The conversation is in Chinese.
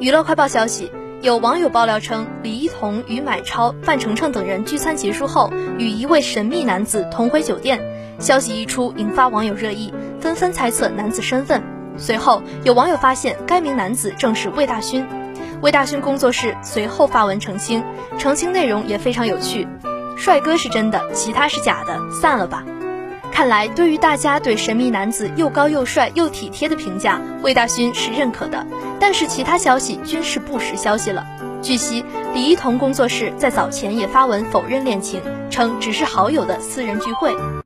娱乐快报消息，有网友爆料称，李一桐与买超、范丞丞等人聚餐结束后，与一位神秘男子同回酒店。消息一出，引发网友热议，纷纷猜测男子身份。随后，有网友发现该名男子正是魏大勋。魏大勋工作室随后发文澄清，澄清内容也非常有趣：帅哥是真的，其他是假的，散了吧。看来，对于大家对神秘男子又高又帅又体贴的评价，魏大勋是认可的。但是其他消息均是不实消息了。据悉，李一桐工作室在早前也发文否认恋情，称只是好友的私人聚会。